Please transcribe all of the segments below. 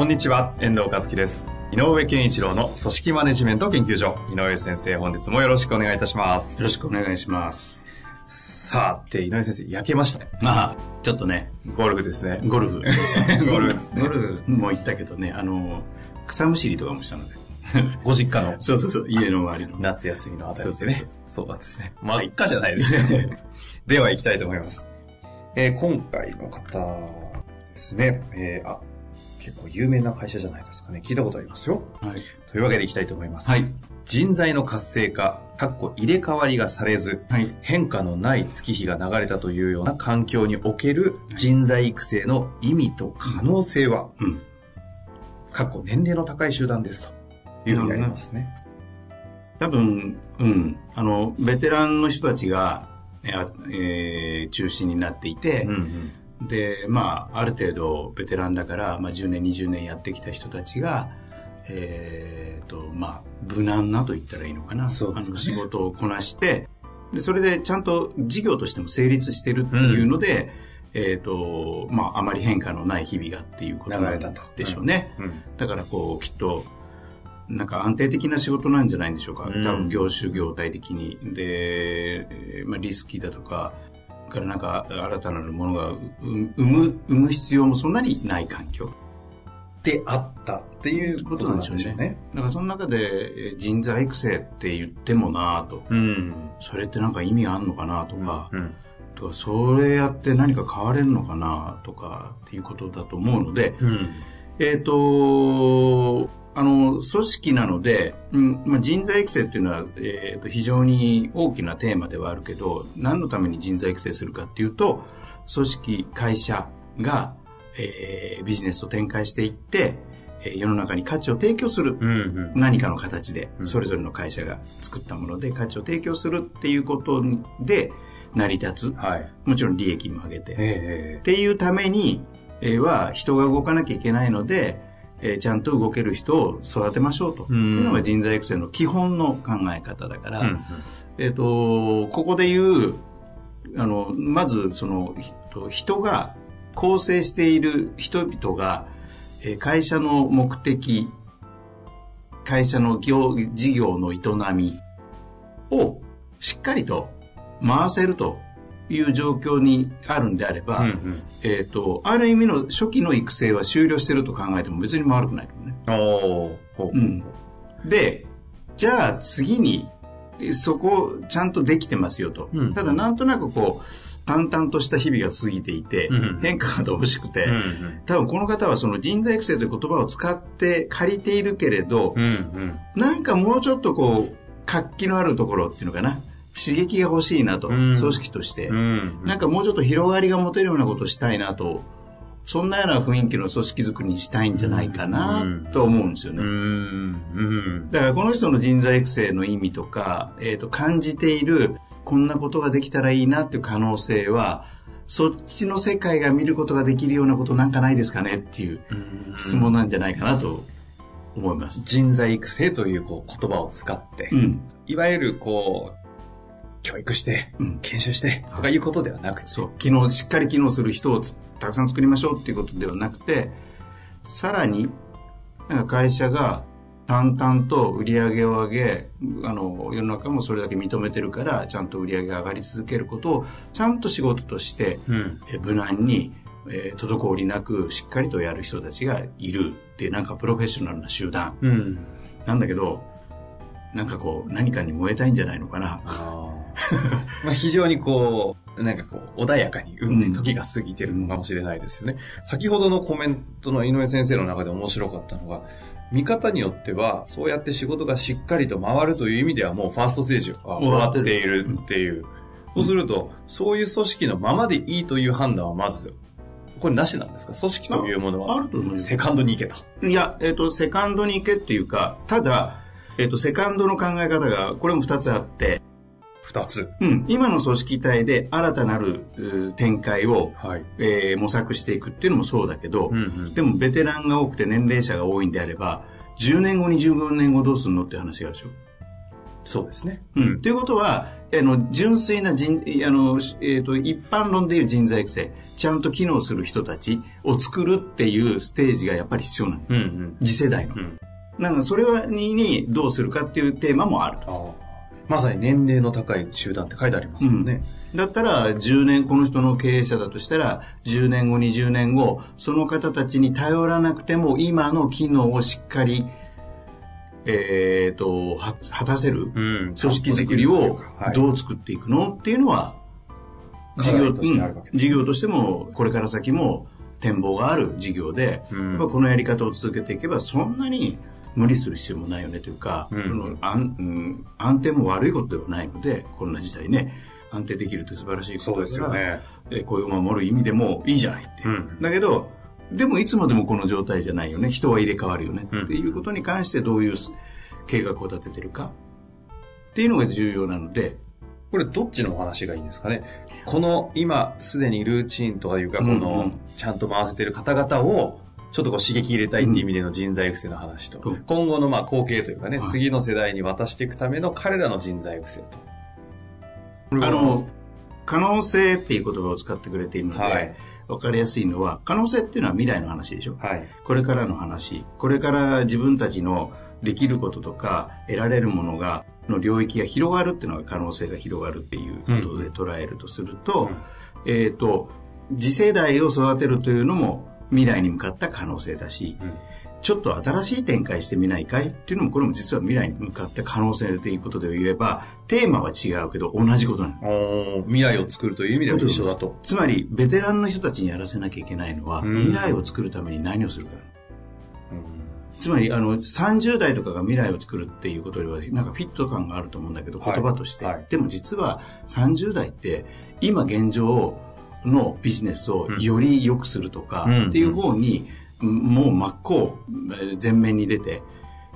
こんにちは、遠藤和樹です。井上健一郎の組織マネジメント研究所。井上先生、本日もよろしくお願いいたします。よろしくお願いします。さあ、で、井上先生、焼けましたね。まあ、ちょっとね、ゴルフですね。ゴルフ。ゴルフですねゴルフも行ったけどね、あの、草むしりとかもしたので。ご実家のそうそうそう、家の周りの。夏休みのあたりでねそう。そうなんですね。まあ、一家じゃないですね。では、行きたいと思います。えー今回の方ですね。えーあ、結構有名な会社じゃないですかね。聞いたことありますよ。はい。というわけで行きたいと思います。はい。人材の活性化、かっこ入れ替わりがされず、はい。変化のない月日が流れたというような環境における人材育成の意味と可能性は、うん。かっこ年齢の高い集団ですというふうになりますね。多分、うん。あの、ベテランの人たちが、えー中心になっていて、うんで、まあ、ある程度ベテランだから、まあ、10年、20年やってきた人たちが、えーと、まあ、無難なと言ったらいいのかな。そうですねあの仕事をこなして、で、それでちゃんと事業としても成立してるっていうので、えっ、と、まあ、あまり変化のない日々がっていうことなんでしょうね。うんだから、こう、きっと、なんか安定的な仕事なんじゃないんでしょうか。うん多分業種業態的に。で、えーまあ、リスキーだとか、からなんか新たなるものがう生む、生む必要もそんなにない環境。であったっていうことなんでしょうね。だからその中でえー人材育成って言ってもなぁと、うん。それってなんか意味あんのかなとか、うん。とかそれやって何か変われるのかなとかっていうことだと思うので、うん。えっ、と、あの、組織なので、うんまあ、人材育成っていうのは、えーと非常に大きなテーマではあるけど、何のために人材育成するかっていうと、組織、会社が、えービジネスを展開していって、えー世の中に価値を提供する。うん。うん。何かの形でう、んそれぞれの会社が作ったもので価値を提供するっていうことで成り立つ。はい。もちろん利益も上げて。えっていうために、えーは人が動かなきゃいけないので、えーちゃんと動ける人を育てましょうと。うん。いうのが人材育成の基本の考え方だから、えうん。えっ、と、ここで言う、あの、まずその、人が構成している人々が、えー会社の目的、会社の業事業の営みをしっかりと回せるという状況にあるんであれば、うんうん。えっ、と、ある意味の初期の育成は終了してると考えても別に悪くないのね。ううん。で、じゃあ次に、えそこちゃんとできてますよと。うんただなんとなくこう、淡々とした日々が過ぎていて、うん変化が欲しくて、うんうん。多分この方はその人材育成という言葉を使って借りているけれど、うんうん。なんかもうちょっとこう、活気のあるところっていうのかな。刺激が欲しいなと、うん組織として。うん。なんかもうちょっと広がりが持てるようなことをしたいなと、そんなような雰囲気の組織づくりにしたいんじゃないかなうんと思うんですようね。ん。うん。だからこの人の人材育成の意味とか、えっ、と、感じている、こんなことができたらいいなっていう可能性は、そっちの世界が見ることができるようなことなんかないですかねっていう質問なんじゃないかなと思います。人材育成というこう言葉を使って、うん。いわゆるこう、教育して、うん研修してとかいうことではなくて、そう。機能、しっかり機能する人をつたくさん作りましょうっていうことではなくて、さらに、なんか会社が淡々と売り上げを上げ、あの、世の中もそれだけ認めてるから、ちゃんと売り上げが上がり続けることを、ちゃんと仕事として、うん。え無難に、えー滞りなくしっかりとやる人たちがいるっていうなんかプロフェッショナルな集団うん。なんだけど、なんかこう何かに燃えたいんじゃないのかな。まあ非常にこう、なんかこう、穏やかに、時が過ぎてるのかもしれないですよね。先ほどのコメントの井上先生の中で面白かったのが、見方によっては、そうやって仕事がしっかりと回るという意味ではもうファーストステージは終わっているっていう。そうすると、そういう組織のままでいいという判断はまずこれなしなんですか？組織というものは。あると思うよセカンドに行けと。いや、えっ、と、セカンドに行けっていうか、ただ、えっ、と、セカンドの考え方が、これも二つあって、二つ。うん、今の組織体で新たなるう展開を、はい。えー模索していくっていうのもそうだけど、うんうんでもベテランが多くて年齢者が多いんであれば、10年後、25年後どうするのって話があるでしょ。そうですね。うん。ということは、あの、純粋な人、あの、えっ、と、一般論でいう人材育成、ちゃんと機能する人たちを作るっていうステージがやっぱり必要なの。うんうん。次世代の。うんなんか、それはに、にどうするかっていうテーマもあると。まさに年齢の高い集団って書いてありますもんね。だったら、10年、この人の経営者だとしたら、10年後、20年後、その方たちに頼らなくても、今の機能をしっかり、えっ、と、は果たせるうん。組織づくりをはい。どう作っていくのっていうのは、事業事業としても、これから先も展望がある事業で、うん。このやり方を続けていけば、そんなに無理する必要もないよねというか、うん安うん安定も悪いことではないので、こんな時代ね、安定できるって素晴らしいことだから、すよね。え雇用を守る意味でもいいじゃないって。うんだけど、でもいつまでもこの状態じゃないよね。人は入れ替わるよね。うんっていうことに関してどういう計画を立ててるかっていうのが重要なので、これどっちのお話がいいんですかねこの今すでにルーチンというかこのんちゃんと回せてる方々をちょっとこう刺激入れたいっていう意味での人材育成の話と、うん。今後のまあ後継というかね、はい。次の世代に渡していくための彼らの人材育成と。あの、可能性っていう言葉を使ってくれているので、はい。わかりやすいのは、可能性っていうのは未来の話でしょ。はい。これからの話、これから自分たちのできることとか、得られるものが、の領域が広がるっていうのが可能性が広がるっていうことで捉えるとすると、えっ、と、次世代を育てるというのも未来に向かった可能性だし、うんちょっと新しい展開してみないかいっていうのも、これも実は未来に向かった可能性ということで言えば、テーマは違うけど同じことなの。未来を作るという意味では一緒だと？つまり、ベテランの人たちにやらせなきゃいけないのは、うん未来を作るために何をするかつまり、あの、30代とかが未来を作るっていうことよりは、なんかフィット感があると思うんだけど、はい言葉として。はいでも実は、30代って、今現状のビジネスをより良くするとか、うん。っていう方に、もう真っ向、えー前面に出て、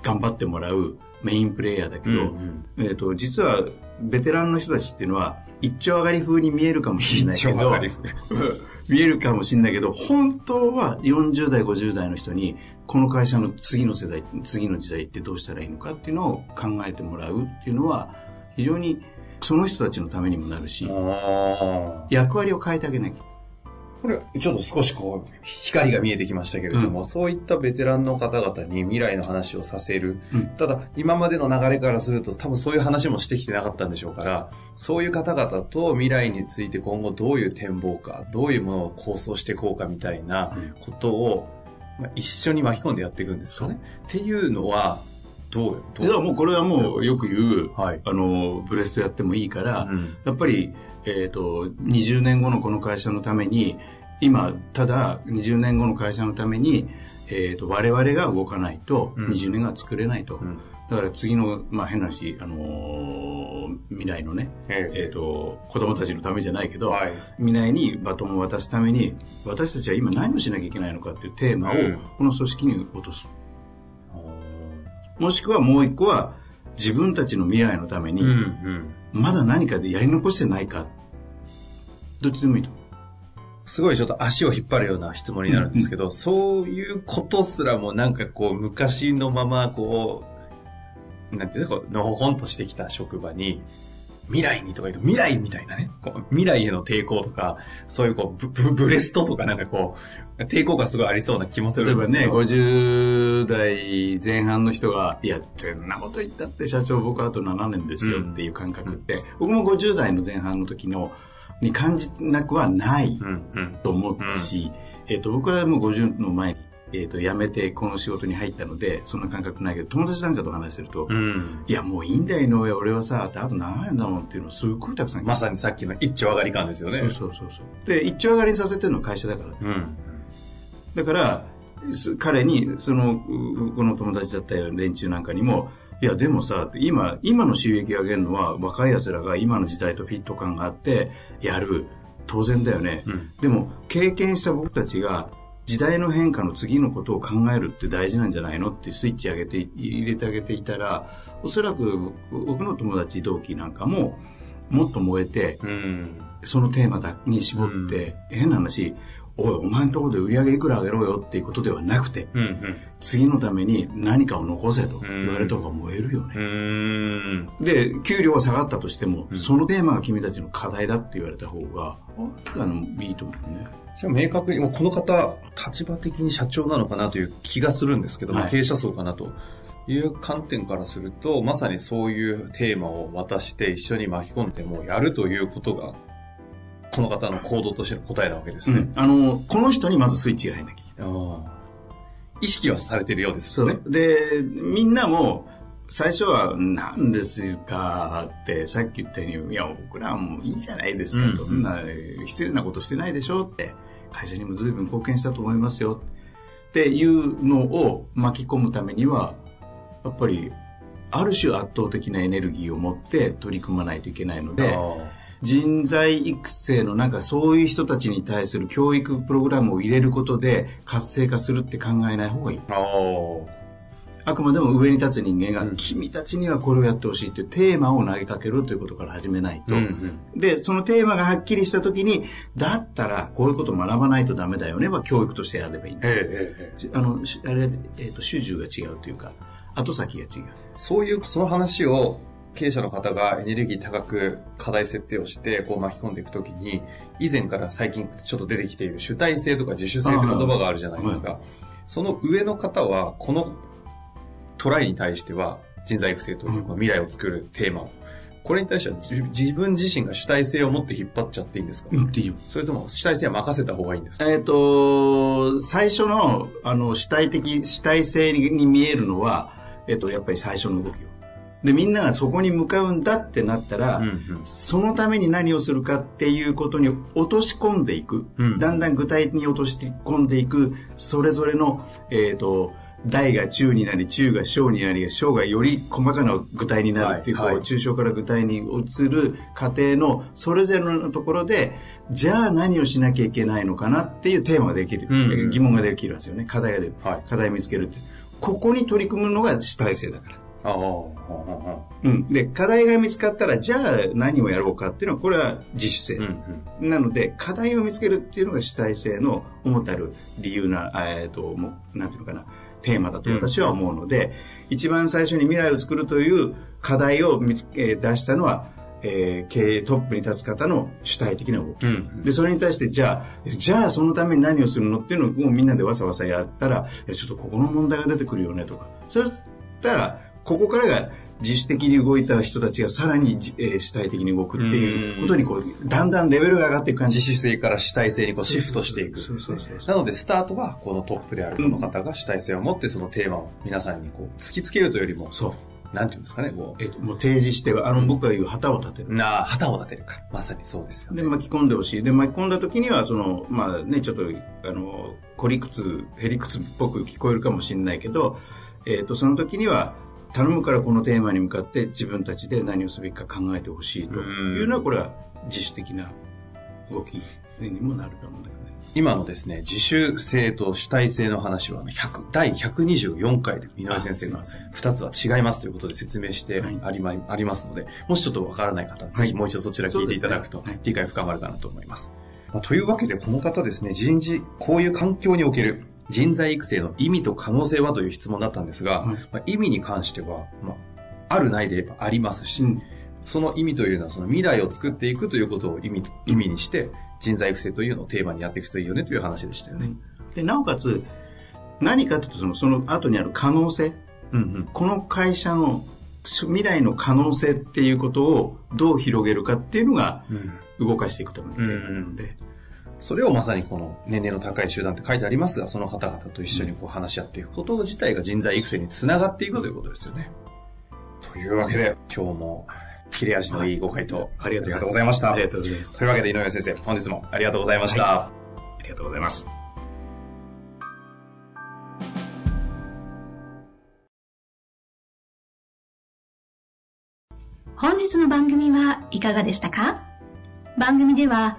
頑張ってもらうメインプレイヤーだけど、うんえっ、と、実は、ベテランの人たちっていうのは、一丁上がり風に見えるかもしれないけど 見えるかもしれないけど、本当は40代、50代の人に、この会社の次の世代、次の時代ってどうしたらいいのかっていうのを考えてもらうっていうのは、非常にその人たちのためにもなるし、役割を変えてあげなきゃ。これ、ちょっと少しこう、光が見えてきましたけれども、そういったベテランの方々に未来の話をさせる。うんただ、今までの流れからすると、多分そういう話もしてきてなかったんでしょうから、そういう方々と未来について今後どういう展望か、どういうものを構想していこうかみたいなことを、まあ、一緒に巻き込んでやっていくんですよね。っていうのは、どう、どだからもうこれはもうよく言う、はい。あの、ブレストやってもいいから、うんやっぱり、えっ、と、20年後のこの会社のために、今、ただ、20年後の会社のために、えっ、と、我々が動かないと、うん20年後は作れないと。うんだから次の、まあ変な話、あのー未来のね、ええっ、と、子供たちのためじゃないけど、はい。未来にバトンを渡すために、私たちは今何をしなきゃいけないのかっていうテーマをうん、この組織に落とす。もしくはもう一個は、自分たちの未来のために、うん、うん。まだ何かでやり残してないか。どっちでもいいと。すごいちょっと足を引っ張るような質問になるんですけど、そういうことすらもなんかこう昔のままこう、なんていうの、こうのほほんとしてきた職場に、未来にとか言うと、未来みたいなね、こう未来への抵抗とか、そういうこうブブブレストとかなんかこう、抵抗がすごいありそうな気もす例えばね、るんですけど。50代前半の人が、いや、そんなこと言ったって社長僕あと7年ですよっていう感覚って、僕も50代の前半の時の、に感じなくはないうん、うん。と思ったし、えっ、と、僕はもう50の前に、えっ、と、辞めてこの仕事に入ったので、そんな感覚ないけど、友達なんかと話してると、うん。いや、もういいんだよ、井上、俺はさ、ってあと7年だもんっていうのをすっごいたくさんまさにさっきの一丁上がり感ですよね。そうそうそうそう。で、一丁上がりにさせてるのは会社だから。うん。だから、す彼に、その、うこの友達だった連中なんかにも、いや、でもさ、今、今の収益を上げるのは若い奴らが今の時代とフィット感があって、やる。当然だよね、うんでも経験した僕たちが時代の変化の次のことを考えるって大事なんじゃないの？ってスイッチ上げて入れてあげていたらおそらく僕の友達同期なんかももっと燃えてうん。そのテーマだに絞って、変な話おいお前のところで売り上げいくら上げろよっていうことではなくてうんうん。次のために何かを残せと言われた方が燃えるよね。で給料は下がったとしても、うん。そのテーマが君たちの課題だって言われた方があのいいと思うね。じゃあ明確に、もうこの方、立場的に社長なのかなという気がするんですけども、はい。経営者層かなという観点からすると、まさにそういうテーマを渡して一緒に巻き込んでもやるということが、この方の行動としての答えなわけですね。あのこの人にまずスイッチが入んなきゃいけないああ意識はされてるようですねう。でみんなも最初は「何ですか?」ってさっき言ったように「いや僕らはもういいじゃないですか」と「うんな失礼なことしてないでしょ」って会社にも随分貢献したと思いますよっていうのを巻き込むためにはやっぱりある種圧倒的なエネルギーを持って取り組まないといけないので人材育成のなんかそういう人たちに対する教育プログラムを入れることで活性化するって考えない方がいい。あああくまでも上に立つ人間が、うん君たちにはこれをやってほしいっていうテーマを投げかけるということから始めないと。うんうんで、そのテーマがはっきりしたときに、だったらこういうことを学ばないとダメだよねは教育としてやればいいんだ。ええええあの、しあれ、えっ、と、主従が違うというか、後先が違う。そういう、その話を経営者の方がエネルギー高く課題設定をしてこう巻き込んでいくときに、以前から最近ちょっと出てきている主体性とか自主性という言葉があるじゃないですか。その上の方は、このトライに対しては人材育成というか未来を作るテーマを、これに対しては自自分自身が主体性を持って引っ張っちゃっていいんですか、うんっていう。それとも主体性は任せた方がいいんですか？えっ、と、最初の、あの、主体的、主体性に見えるのは、えっ、と、やっぱり最初の動きを。で、みんながそこに向かうんだってなったら、うんうんそのために何をするかっていうことに落とし込んでいく。うんだんだん具体に落とし込んでいく、それぞれの、えっ、と、大が中になり、中が小になり、小がより細かな具体になるっていう、はいはいこう抽象から具体に移る過程のそれぞれのところで、じゃあ何をしなきゃいけないのかなっていうテーマができる。うんうん疑問ができるんですよね。課題が出る。はい課題を見つけるって。ここに取り組むのが主体性だから。ああ、あうん。で、課題が見つかったら、じゃあ何をやろうかっていうのは、これは自主性。あうんうんなので、課題を見つけるっていうのが主体性の主たる理由な、えっ、と、もう、なんていうのかな、テーマだと私は思うので、一番最初に未来を作るという課題を見つけ、出したのは、えー経営トップに立つ方の主体的な動き。うんで、それに対して、じゃあ、じゃあそのために何をするのっていうのをみんなでわさわさやったら、ちょっとここの問題が出てくるよねとか。そしたら、ここからが自主的に動いた人たちがさらに、じえー主体的に動くっていうことに、こう、だんだんレベルが上がっていく感じ。自主性から主体性にこうシフトしていくなので、スタートはこのトップであるこの方が主体性を持ってそのテーマを皆さんにこう突きつけるというよりも、そう。なんていうんですかね、こえっと、もう提示しては、あの、僕が言う旗を立てるう、。なあ、旗を立てるか。まさにそうですよね。で、巻き込んでほしい。で、巻き込んだ時には、その、まあね、ちょっと、あの、孤理屈、へり屈っぽく聞こえるかもしれないけど、えっ、と、その時には、頼むからこのテーマに向かって自分たちで何をすべきか考えてほしいと。いうのは、これは自主的な動きにもなると思うんだよね。今のですね、自主性と主体性の話は、100第124回で井上先生があすいま2つは違いますということで説明してはい。あり,、まありますので、もしちょっとわからない方は、ぜひもう一度そちら聞いていただくと理解深まるかなと思います。まあというわけで、この方ですね、人事、こういう環境における人材育成の意味と可能性はという質問だったんですが、はいまあ、意味に関しては、まあ、あるないでありますし、うん。その意味というのは、その未来を作っていくということを意味意味にして、人材育成というのをテーマにやっていくといいよねという話でしたよね。で、なおかつ、何かというと、その、その後にある可能性。うんうん。この会社の未来の可能性っていうことをどう広げるかっていうのが動かしていくためのテーマなので、それをまさにこの年齢の高い集団って書いてありますが、その方々と一緒にこう話し合っていくこと自体が人材育成につながっていくということですよね。というわけで、今日も切れ味のいいご回答、ありがとうございました。ありがとうございます。というわけで井上先生、本日もありがとうございました。ありがとうございます。本日の番組はいかがでしたか？番組では